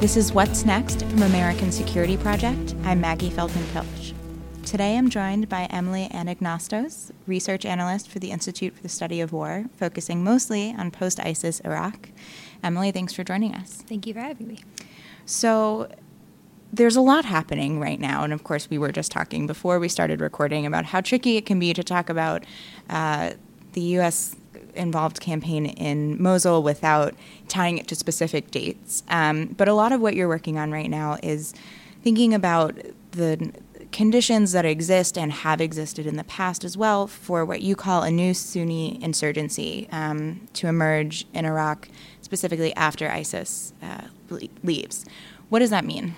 This is What's Next from American Security Project. I'm Maggie Feldman Piltch. Today I'm joined by Emily Anagnostos, research analyst for the Institute for the Study of War, focusing mostly on post ISIS Iraq. Emily, thanks for joining us. Thank you for having me. So, there's a lot happening right now. And of course, we were just talking before we started recording about how tricky it can be to talk about uh, the U.S. involved campaign in Mosul without tying it to specific dates. Um, but a lot of what you're working on right now is thinking about the conditions that exist and have existed in the past as well for what you call a new Sunni insurgency um, to emerge in Iraq, specifically after ISIS uh, leaves. What does that mean?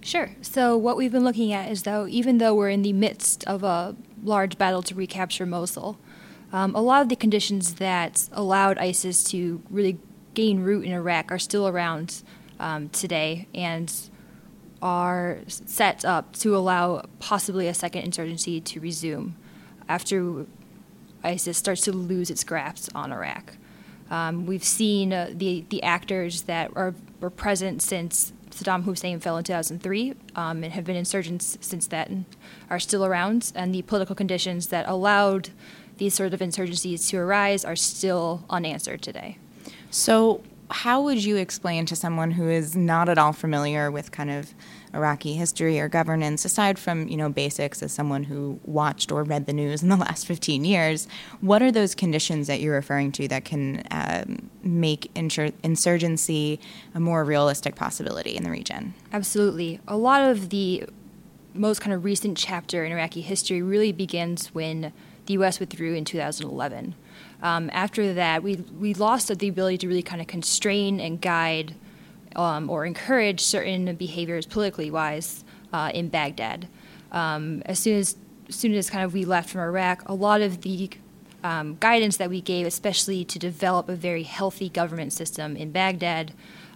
Sure. So, what we've been looking at is though, even though we're in the midst of a large battle to recapture Mosul, um, a lot of the conditions that allowed ISIS to really gain root in Iraq are still around um, today and are set up to allow possibly a second insurgency to resume after ISIS starts to lose its grasp on Iraq. Um, we've seen uh, the the actors that are were present since Saddam Hussein fell in 2003 um, and have been insurgents since then are still around, and the political conditions that allowed these sort of insurgencies to arise are still unanswered today. So, how would you explain to someone who is not at all familiar with kind of Iraqi history or governance, aside from you know basics as someone who watched or read the news in the last 15 years, what are those conditions that you're referring to that can um, make insur- insurgency a more realistic possibility in the region? Absolutely. A lot of the most kind of recent chapter in Iraqi history really begins when the U.S. withdrew in 2011. Um, after that, we we lost the ability to really kind of constrain and guide um, or encourage certain behaviors politically wise uh, in Baghdad. Um, as soon as, soon as kind of we left from Iraq, a lot of the um, guidance that we gave, especially to develop a very healthy government system in Baghdad,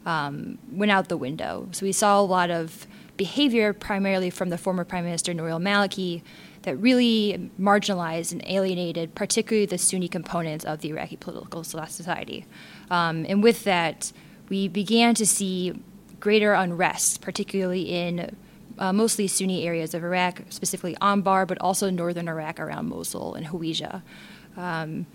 um, went out the window. So we saw a lot of behavior, primarily from the former Prime Minister Nouri al-Maliki, that really marginalized and alienated, particularly the Sunni components of the Iraqi political society. Um, and with that, we began to see greater unrest, particularly in uh, mostly Sunni areas of Iraq, specifically Anbar, but also northern Iraq around Mosul and Hawija. Um,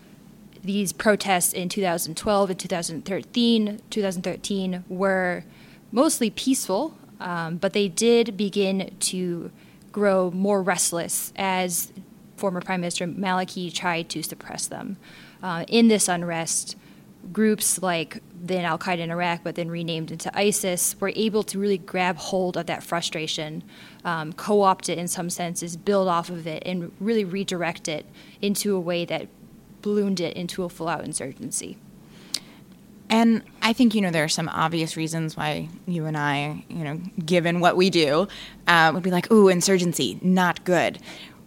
these protests in 2012 and 2013, 2013 were mostly peaceful, um, but they did begin to grow more restless as former Prime Minister Maliki tried to suppress them. Uh, in this unrest, groups like then Al Qaeda in Iraq, but then renamed into ISIS, were able to really grab hold of that frustration, um, co opt it in some senses, build off of it, and really redirect it into a way that ballooned it into a full out insurgency. And I think, you know, there are some obvious reasons why you and I, you know, given what we do, uh, would be like, ooh, insurgency, not good.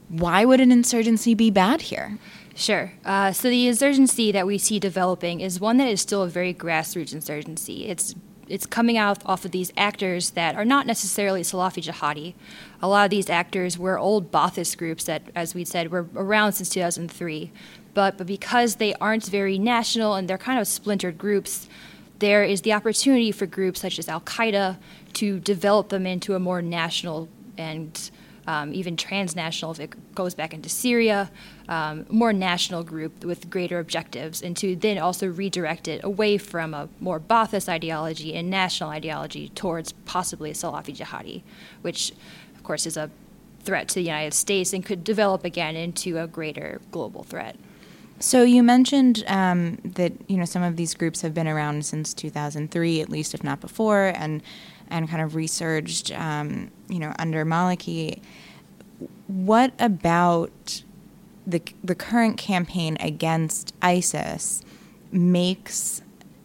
Why would an insurgency be bad here? Sure. Uh, so the insurgency that we see developing is one that is still a very grassroots insurgency. It's it's coming out off of these actors that are not necessarily Salafi jihadi. A lot of these actors were old Ba'athist groups that, as we said, were around since 2003. But, but because they aren't very national and they're kind of splintered groups, there is the opportunity for groups such as Al Qaeda to develop them into a more national and um, even transnational, if it goes back into Syria, um, more national group with greater objectives, and to then also redirect it away from a more Ba'athist ideology and national ideology towards possibly a Salafi jihadi, which, of course, is a threat to the United States and could develop again into a greater global threat. So you mentioned um, that you know some of these groups have been around since 2003, at least if not before, and and kind of resurged, um, you know, under Maliki. What about the the current campaign against ISIS makes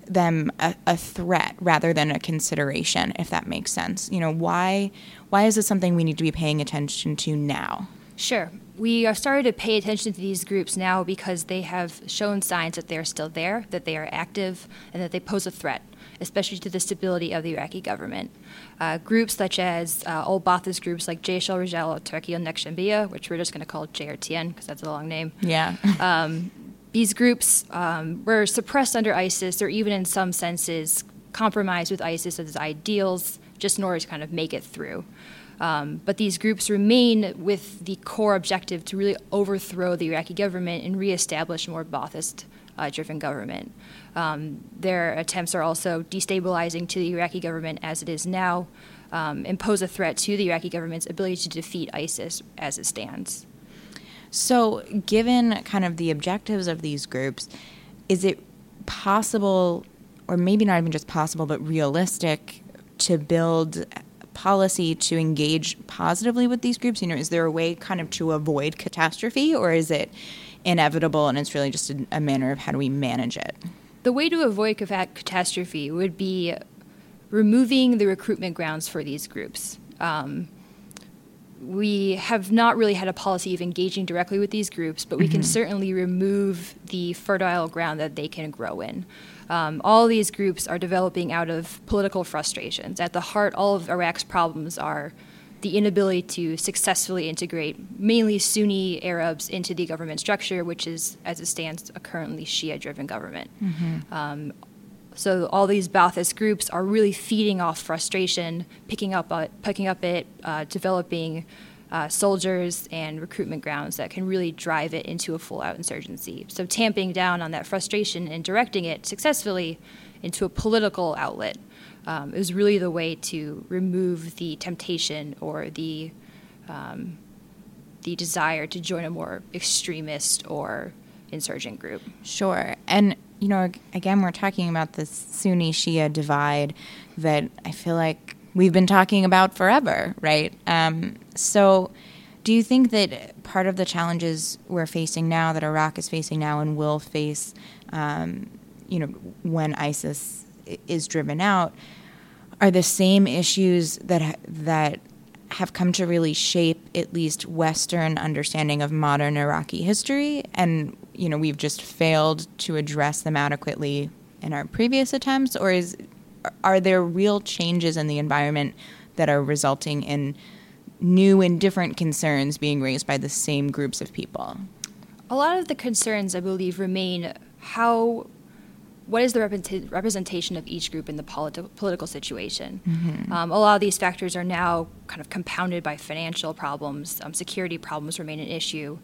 them a, a, threat rather than a consideration, if that makes sense? You know, why why is this something we need to be paying attention to now? Sure. We are starting to pay attention to these groups now because they have shown signs that they're still there, that they are active, and that they pose a threat especially to the stability of the Iraqi government. Uh, groups such as uh, old Ba'athist groups like Jaish al Rijal al Tariqa al Naqshbandiyya, which we're just going to call JRTN because that's a long name. Yeah. um, these groups um, were suppressed under ISIS, or even in some senses compromised with ISIS's ideals just in order to kind of make it through. Um, but these groups remain with the core objective to really overthrow the Iraqi government and reestablish a more Ba'athist uh, driven government. Um, their attempts are also destabilizing to the Iraqi government as it is now, um, impose a threat to the Iraqi government's ability to defeat ISIS as it stands. So, given kind of the objectives of these groups, is it possible, or maybe not even just possible, but realistic to build policy to engage positively with these groups? You know, is there a way kind of to avoid catastrophe, or is it inevitable and it's really just a, a matter of how do we manage it? The way to avoid catastrophe would be removing the recruitment grounds for these groups. Um, we have not really had a policy of engaging directly with these groups, but we mm-hmm. can certainly remove the fertile ground that they can grow in. Um, all these groups are developing out of political frustrations. At the heart, all of Iraq's problems are the inability to successfully integrate mainly Sunni Arabs into the government structure, which is, as it stands, a currently Shia driven government. Mm-hmm. Um, so all these Ba'athist groups are really feeding off frustration, picking up, uh, picking up it, uh, developing uh, soldiers and recruitment grounds that can really drive it into a full-out insurgency. So tamping down on that frustration and directing it successfully into a political outlet um, is really the way to remove the temptation or the um, the desire to join a more extremist or insurgent group. Sure, and you know, again, we're talking about this Sunni Shia divide that I feel like we've been talking about forever, right? Um, so, do you think that part of the challenges we're facing now, that Iraq is facing now, and will face, um, you know, when ISIS is driven out, are the same issues that that have come to really shape at least Western understanding of modern Iraqi history, and you know we've just failed to address them adequately in our previous attempts, or is are there real changes in the environment that are resulting in new and different concerns being raised by the same groups of people? A lot of the concerns, I believe, remain how what is the representation of each group in the politi- political situation? Mm-hmm. Um, a lot of these factors are now kind of compounded by financial problems. Um, security problems remain an issue.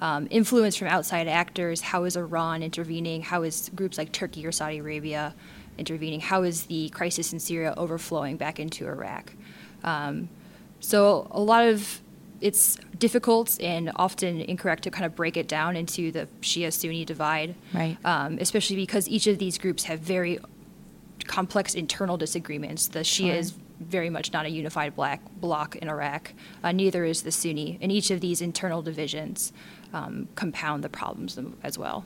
Um, influence from outside actors. How is Iran intervening? How is groups like Turkey or Saudi Arabia intervening? How is the crisis in Syria overflowing back into Iraq? Um, so a lot of it's difficult and often incorrect to kind of break it down into the Shia Sunni divide, right? Um, especially because each of these groups have very complex internal disagreements. The Shia is very much not a unified black bloc in Iraq. Uh, neither is the Sunni, and each of these internal divisions um, compound the problems as well.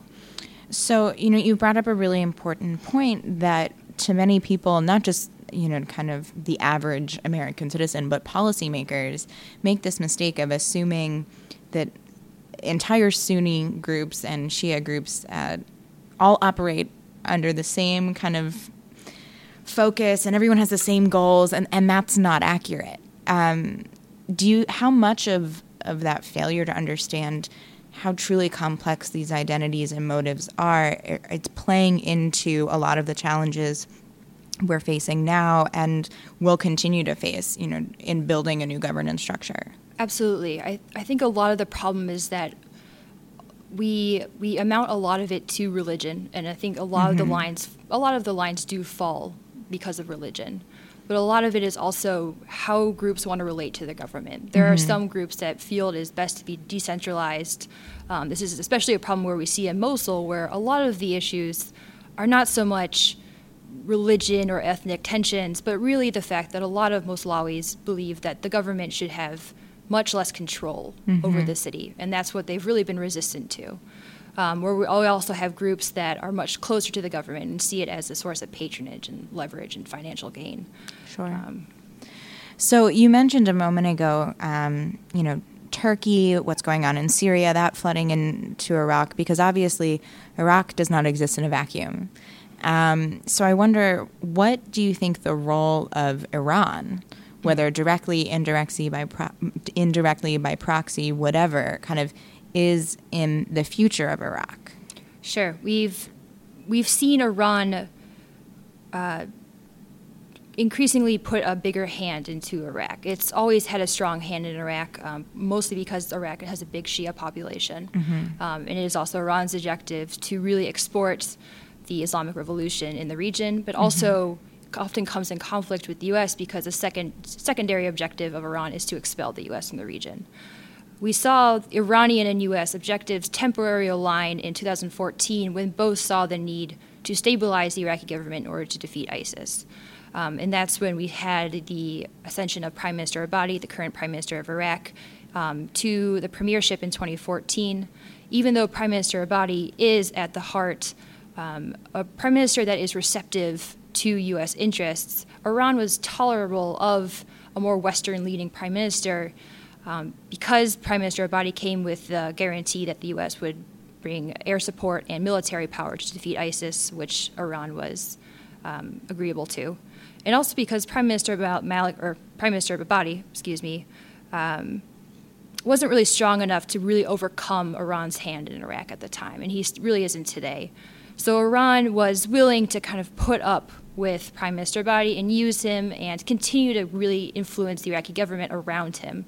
So you know, you brought up a really important point that to many people, not just you know, kind of the average American citizen, but policymakers make this mistake of assuming that entire Sunni groups and Shia groups uh, all operate under the same kind of focus and everyone has the same goals, and, and that's not accurate. Um, do you, how much of, of that failure to understand how truly complex these identities and motives are, it's playing into a lot of the challenges we're facing now and will continue to face, you know, in building a new governance structure. Absolutely. I, I think a lot of the problem is that we we amount a lot of it to religion and I think a lot mm-hmm. of the mm-hmm. lines a lot of the lines do fall because of religion. But a lot of it is also how groups want to relate to the government. There mm-hmm. are some groups that feel it is best to be decentralized. Um, this is especially a problem where we see in Mosul, where a lot of the issues are not so much religion or ethnic tensions, but really the fact that a lot of Moslawis believe that the government should have much less control mm-hmm. over the city, and that's what they've really been resistant to. Um, where we also have groups that are much closer to the government and see it as a source of patronage and leverage and financial gain. Sure. Um, so you mentioned a moment ago, um, you know, Turkey, what's going on in Syria, that flooding into Iraq, because obviously Iraq does not exist in a vacuum. Um, so I wonder, what do you think the role of Iran, whether directly, indirectly by pro- indirectly by proxy, whatever, kind of is in the future of Iraq? Sure, we've we've seen Iran uh, increasingly put a bigger hand into Iraq. It's always had a strong hand in Iraq, um, mostly because Iraq has a big Shia population. Mm-hmm. Um, and it is also Iran's objective to really export the Islamic Revolution in the region, but also mm-hmm. often comes in conflict with the U.S. because the second, secondary objective of Iran is to expel the U.S. from the region. We saw Iranian and U.S. objectives temporarily align in 2014 when both saw the need to stabilize the Iraqi government in order to defeat ISIS. Um, and that's when we had the ascension of Prime Minister Abadi, the current Prime Minister of Iraq, um, to the premiership in 2014. Even though Prime Minister Abadi is at the heart um, a prime minister that is receptive to U.S. interests, Iran was tolerable of a more Western leading prime minister um, because Prime Minister Abadi came with the guarantee that the U.S. would bring air support and military power to defeat ISIS, which Iran was um, agreeable to and also because Prime Minister Malik or Prime Minister Abadi, excuse me, um, wasn't really strong enough to really overcome Iran's hand in Iraq at the time, and he really isn't today. So Iran was willing to kind of put up with Prime Minister Abadi and use him and continue to really influence the Iraqi government around him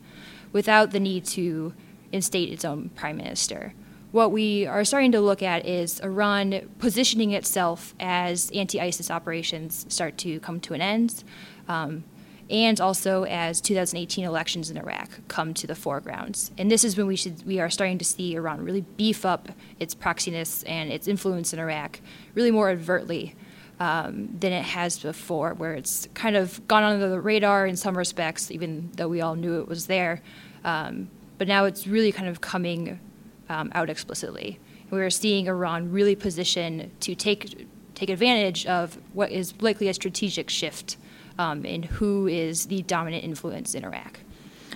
without the need to instate its own prime minister. What we are starting to look at is Iran positioning itself as anti ISIS operations start to come to an end, um, and also as 2018 elections in Iraq come to the foreground. And this is when we, should, we are starting to see Iran really beef up its proxiness and its influence in Iraq really more overtly. Um, than it has before, where it's kind of gone under the radar in some respects, even though we all knew it was there. Um, but now it's really kind of coming um, out explicitly. we are seeing Iran really position to take take advantage of what is likely a strategic shift um, in who is the dominant influence in Iraq.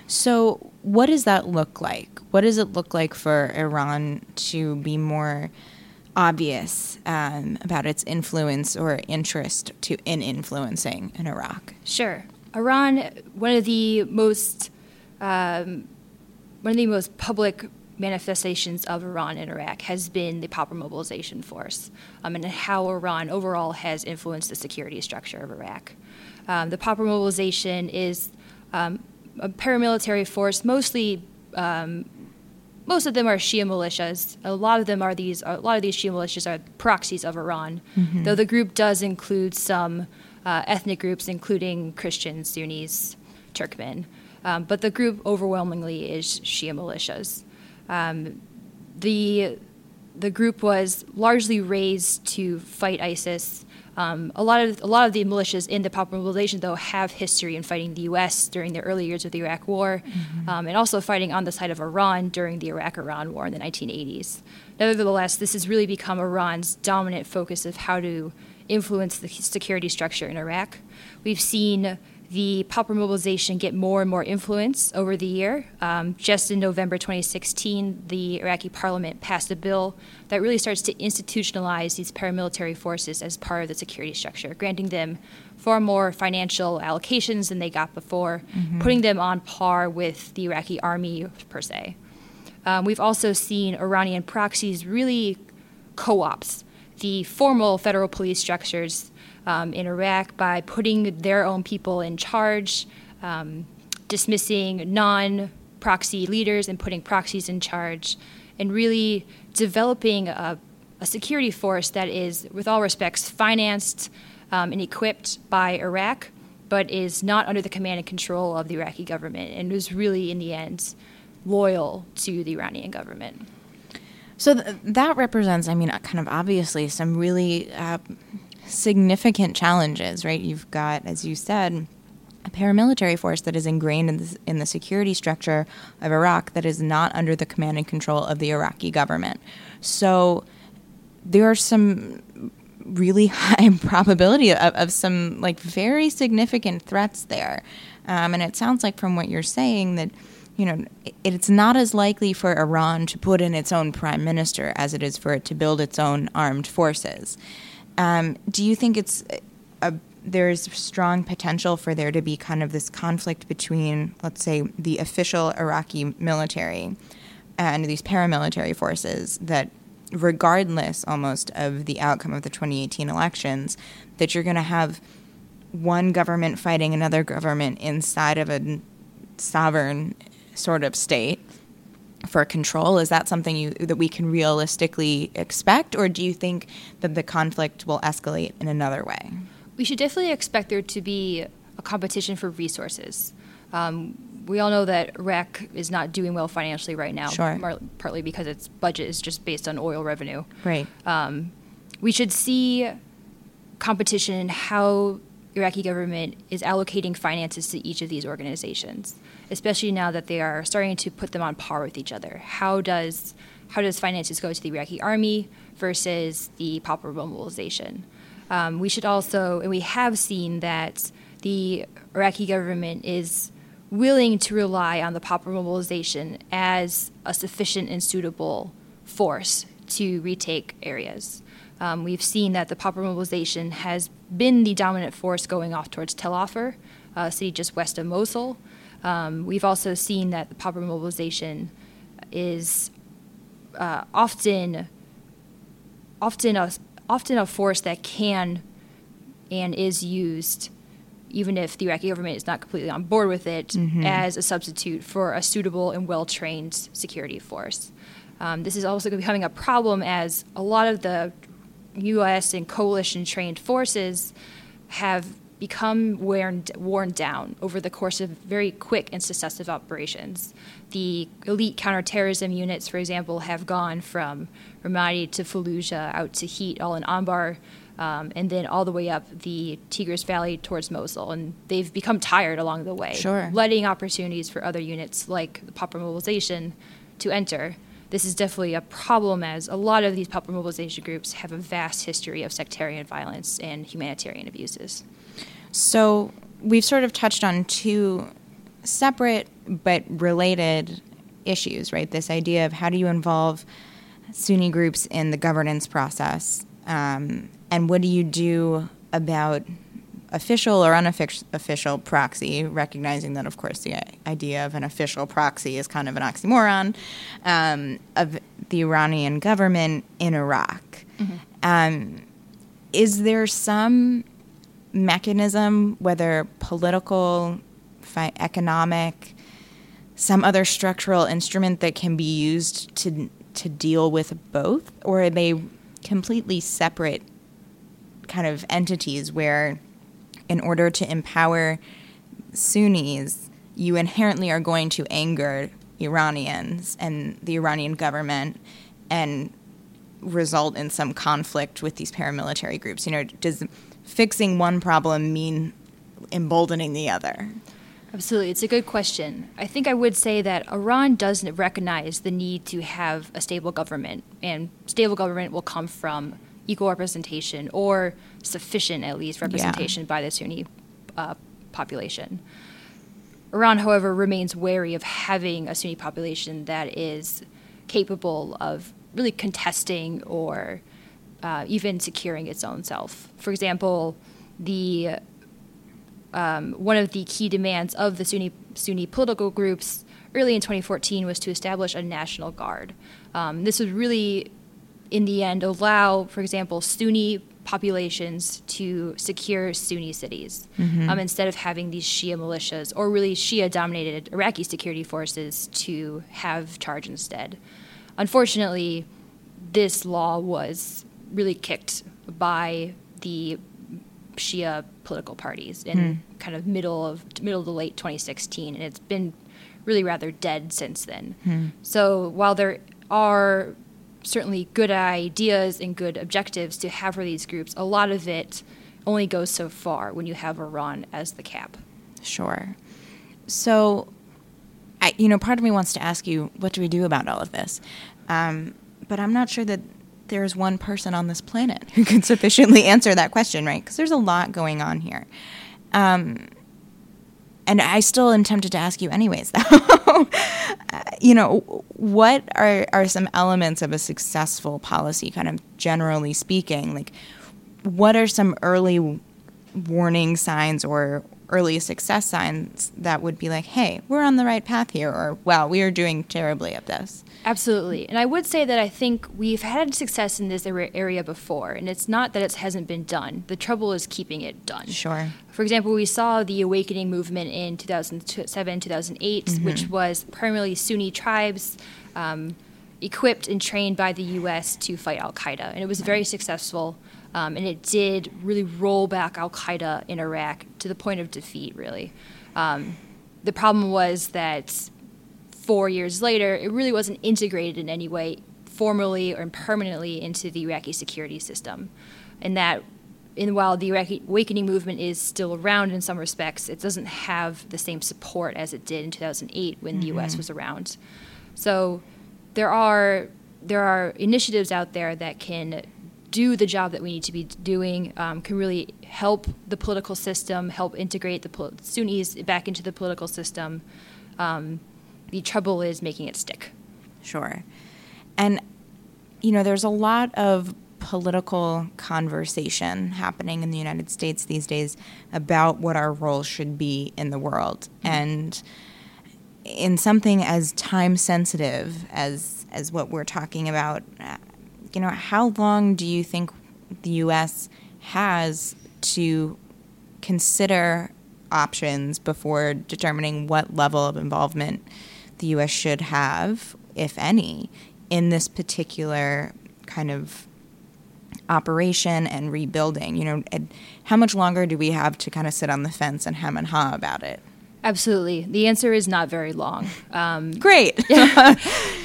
So, what does that look like? What does it look like for Iran to be more obvious um, about its influence or interest to in influencing in Iraq? Sure, Iran, one of the most um, one of the most public manifestations of Iran in Iraq has been the Popular Mobilization Force um, and how Iran overall has influenced the security structure of Iraq. Um, the Popular Mobilization is um, a paramilitary force, mostly. Um, most of them are Shia militias. A lot of them are these. A lot of these Shia militias are proxies of Iran, mm-hmm. though the group does include some uh, ethnic groups, including Christians, Sunnis, Turkmen. Um, but the group overwhelmingly is Shia militias. Um, the the group was largely raised to fight ISIS. Um, a lot of a lot of the militias in the Popular Mobilization, though, have history in fighting the U.S. during the early years of the Iraq War, mm-hmm. um, and also fighting on the side of Iran during the Iraq-Iran War in the 1980s. Nevertheless, this has really become Iran's dominant focus of how to influence the security structure in Iraq. We've seen the Popular mobilization get more and more influence over the year. Um, just in November 2016, the Iraqi parliament passed a bill that really starts to institutionalize these paramilitary forces as part of the security structure, granting them far more financial allocations than they got before, mm-hmm. putting them on par with the Iraqi army per se. Um, we've also seen Iranian proxies really co ops the formal federal police structures um, in Iraq by putting their own people in charge, um, dismissing non proxy leaders and putting proxies in charge, and really developing a, a security force that is, with all respects, financed um, and equipped by Iraq, but is not under the command and control of the Iraqi government and is really, in the end, loyal to the Iranian government. So th- that represents, I mean, kind of obviously some really uh, significant challenges, right? You've got, as you said, a paramilitary force that is ingrained in the, in the security structure of Iraq that is not under the command and control of the Iraqi government. So there are some really high probability of, of some like very significant threats there. Um, and it sounds like from what you're saying that you know, it's not as likely for Iran to put in its own prime minister as it is for it to build its own armed forces. Um, do you think it's a, there's strong potential for there to be kind of this conflict between, let's say, the official Iraqi military and these paramilitary forces that, regardless almost of the outcome of the 2018 elections, that you're going to have one government fighting another government inside of a sovereign sort of state for control is that something you that we can realistically expect or do you think that the conflict will escalate in another way we should definitely expect there to be a competition for resources um, we all know that Iraq is not doing well financially right now, sure. mar- partly because its budget is just based on oil revenue. Right. Um, we should see competition in how Iraqi government is allocating finances to each of these organizations, especially now that they are starting to put them on par with each other. How does how does finances go to the Iraqi army versus the Popular Mobilization? Um, we should also, and we have seen that the Iraqi government is willing to rely on the Popular Mobilization as a sufficient and suitable force to retake areas. Um, we've seen that the Popular Mobilization has been the dominant force going off towards Tel Afar, a city just west of Mosul. Um, we've also seen that the Popular Mobilization is uh, often often a often a force that can and is used even if the Iraqi government is not completely on board with it, mm-hmm. as a substitute for a suitable and well trained security force. Um, this is also becoming a problem as a lot of the U.S. and coalition trained forces have become worn, worn down over the course of very quick and successive operations. The elite counterterrorism units, for example, have gone from Ramadi to Fallujah out to Hit, all in Anbar um, and then all the way up the Tigris Valley towards Mosul. And they've become tired along the way, sure. letting opportunities for other units like the Popular Mobilization to enter. This is definitely a problem as a lot of these popular mobilization groups have a vast history of sectarian violence and humanitarian abuses. So we've sort of touched on two separate but related issues, right? This idea of how do you involve Sunni groups in the governance process um, and what do you do about official or unofficial proxy, recognizing that, of course, the idea of an official proxy is kind of an oxymoron, um, of the Iranian government in Iraq. Mm-hmm. Um, is there some mechanism, whether political, fi- economic, some other structural instrument that can be used to to deal with both, or are they completely separate kind of entities where, in order to empower Sunnis, you inherently are going to anger Iranians and the Iranian government and result in some conflict with these paramilitary groups. You know, does fixing one problem mean emboldening the other? Absolutely. It's a good question. I think I would say that Iran doesn't recognize the need to have a stable government, and stable government will come from equal representation or sufficient, at least, representation yeah. by the Sunni uh, population. Iran, however, remains wary of having a Sunni population that is capable of really contesting or uh, even securing its own self. For example, the um, one of the key demands of the Sunni Sunni political groups early in 2014 was to establish a national guard. Um, this was really in the end, allow, for example, Sunni populations to secure Sunni cities mm-hmm. um, instead of having these Shia militias or really Shia dominated Iraqi security forces to have charge instead. Unfortunately, this law was really kicked by the Shia political parties in mm. kind of middle of middle to late 2016, and it's been really rather dead since then. Mm. So while there are certainly good ideas and good objectives to have for these groups, a lot of it only goes so far when you have Iran as the cap. Sure. So, I, you know, part of me wants to ask you, what do we do about all of this? Um, but I'm not sure that there's one person on this planet who can sufficiently answer that question, right? Because there's a lot going on here. Um, and I still am tempted to ask you, anyways, though. You know, what are, are some elements of a successful policy, kind of generally speaking? Like, what are some early warning signs or early success signs that would be like, hey, we're on the right path here, or wow, we are doing terribly at this. Absolutely. And I would say that I think we've had success in this area before, and it's not that it hasn't been done. The trouble is keeping it done. Sure. For example, we saw the awakening movement in 2007, 2008, mm-hmm. which was primarily Sunni tribes. Um, equipped and trained by the U.S. to fight Al Qaeda, and it was very successful. Um, and it did really roll back Al Qaeda in Iraq to the point of defeat, really. Um, the problem was that four years later, it really wasn't integrated in any way, formally or permanently, into the Iraqi security system. And that, and while the Iraqi awakening movement is still around in some respects, it doesn't have the same support as it did in 2008 when mm-hmm. the U.S. was around. So there are there are initiatives out there that can do the job that we need to be doing, um, can really help the political system, help integrate the pol- Sunnis back into the political system. Um, the trouble is making it stick. Sure. And, you know, there's a lot of political conversation happening in the United States these days about what our role should be in the world. Mm-hmm. And in something as time sensitive as as what we're talking about, you know, how long do you think the U.S. has to consider options before determining what level of involvement the U.S. should have, if any, in this particular kind of operation and rebuilding? You know, how much longer do we have to kind of sit on the fence and hem and haw about it? Absolutely. The answer is not very long. Um, Great.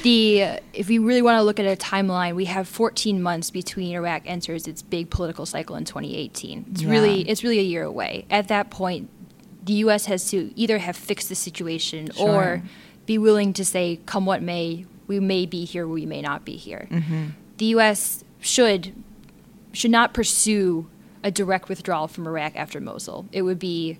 the if we really want to look at a timeline, we have 14 months between Iraq enters its big political cycle in 2018. It's yeah. really it's really a year away. At that point, the U.S. has to either have fixed the situation sure. or be willing to say, come what may, we may be here, we may not be here. Mm-hmm. The U.S. should should not pursue a direct withdrawal from Iraq after Mosul. It would be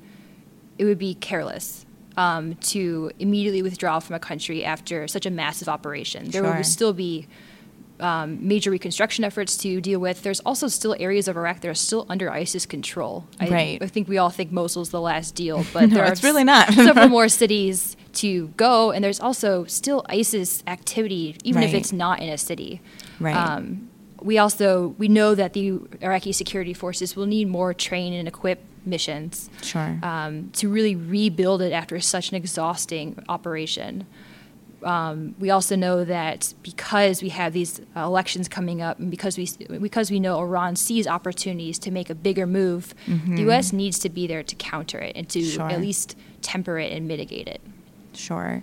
it would be careless um, to immediately withdraw from a country after such a massive operation. There sure. would still be um, major reconstruction efforts to deal with. There's also still areas of Iraq that are still under ISIS control. I, right. I think we all think Mosul's the last deal, but no, there it's really not. several more cities to go, and there's also still ISIS activity, even right. if it's not in a city. Right. Um, we also we know that the Iraqi security forces will need more train and equip missions sure. um, to really rebuild it after such an exhausting operation. Um, we also know that because we have these uh, elections coming up, and because we because we know Iran sees opportunities to make a bigger move, mm-hmm. the U.S. needs to be there to counter it and to sure. at least temper it and mitigate it. Sure.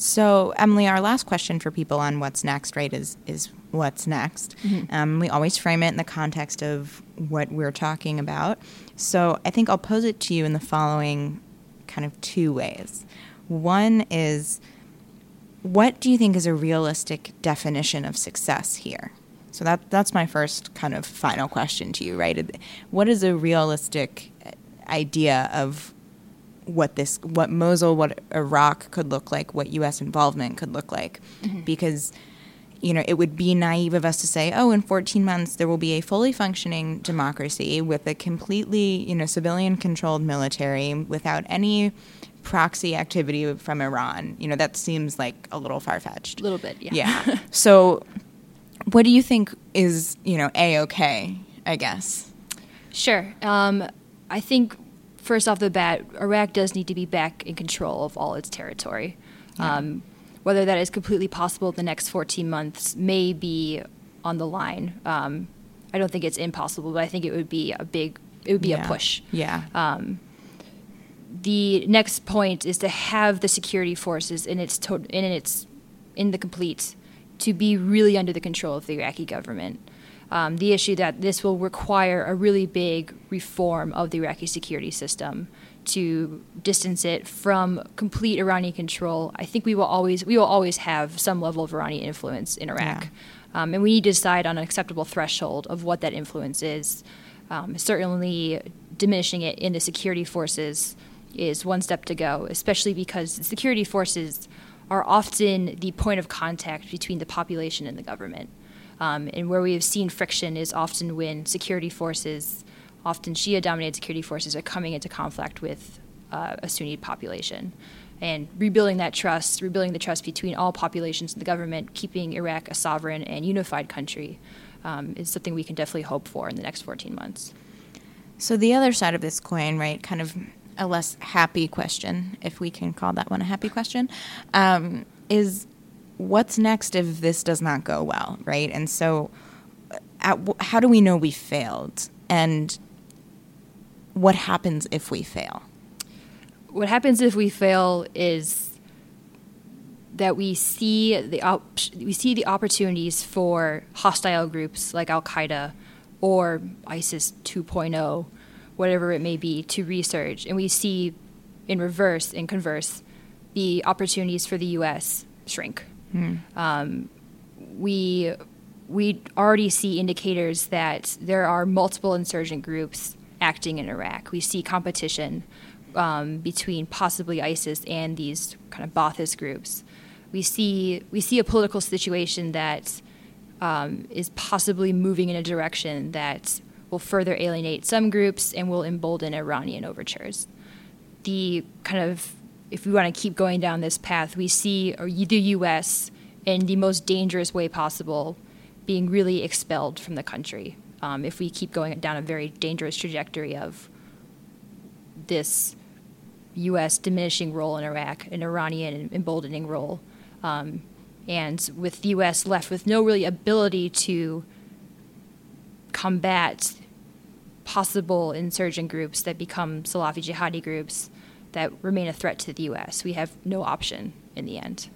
So, Emily, our last question for people on what's next, right, is is what's next. Mm-hmm. Um, we always frame it in the context of what we're talking about. So I think I'll pose it to you in the following kind of two ways. One is what do you think is a realistic definition of success here? So that that's my first kind of final question to you, right? What is a realistic idea of what this what Mosul, what Iraq could look like, what US involvement could look like? Mm-hmm. Because you know, it would be naive of us to say, oh, in 14 months there will be a fully functioning democracy with a completely, you know, civilian controlled military without any proxy activity from Iran. You know, that seems like a little far fetched. A little bit, yeah. Yeah. so, what do you think is, you know, a okay? I guess. Sure. Um, I think first off the bat, Iraq does need to be back in control of all its territory. Yeah. Um, whether that is completely possible in the next 14 months may be on the line. Um, I don't think it's impossible, but I think it would be a big, it would be yeah. a push. Yeah. Um, the next point is to have the security forces in its to- in its in the complete to be really under the control of the Iraqi government. Um, the issue that this will require a really big reform of the Iraqi security system to distance it from complete Iranian control, I think we will always we will always have some level of Iranian influence in Iraq, yeah. um, and we need to decide on an acceptable threshold of what that influence is. Um, certainly, diminishing it in the security forces is one step to go, especially because security forces are often the point of contact between the population and the government. Um, and where we have seen friction is often when security forces often Shia dominated security forces are coming into conflict with uh, a Sunni population. And rebuilding that trust, rebuilding the trust between all populations and the government, keeping Iraq a sovereign and unified country, um, is something we can definitely hope for in the next 14 months. So, the other side of this coin, right, kind of a less happy question, if we can call that one a happy question, um, is what's next if this does not go well, right? And so, at, how do we know we failed? And what happens if we fail? What happens if we fail is that we see the op- we see the opportunities for hostile groups like Al Qaeda or ISIS 2.0, whatever it may be, to resurge, and we see in reverse, in converse, the opportunities for the U.S. shrink. Hmm. Um, we we already see indicators that there are multiple insurgent groups acting in Iraq. We see competition um, between possibly ISIS and these kind of Ba'athist groups. We see we see a political situation that um, is possibly moving in a direction that will further alienate some groups and will embolden Iranian overtures. The kind of if we want to keep going down this path, we see the U.S. in the most dangerous way possible being really expelled from the country um, if we keep going down a very dangerous trajectory of this U.S. diminishing role in Iraq, an Iranian emboldening role, um, and with the U.S. left with no really ability to combat possible insurgent groups that become Salafi jihadi groups that remain a threat to the U.S. We have no option in the end.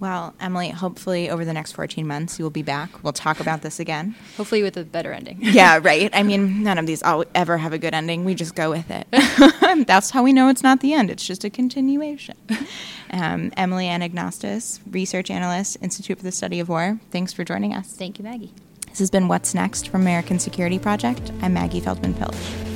Well, Emily, hopefully over the next 14 months you will be back. We'll talk about this again. Hopefully with a better ending. yeah, right. I mean, none of these all ever have a good ending. We just go with it. That's how we know it's not the end. It's just a continuation. Um, Emily Anagnostos, research analyst, Institute for the Study of War. Thanks for joining us. Thank you, Maggie. This has been What's Next from American Security Project. I'm Maggie Feldman Piltch.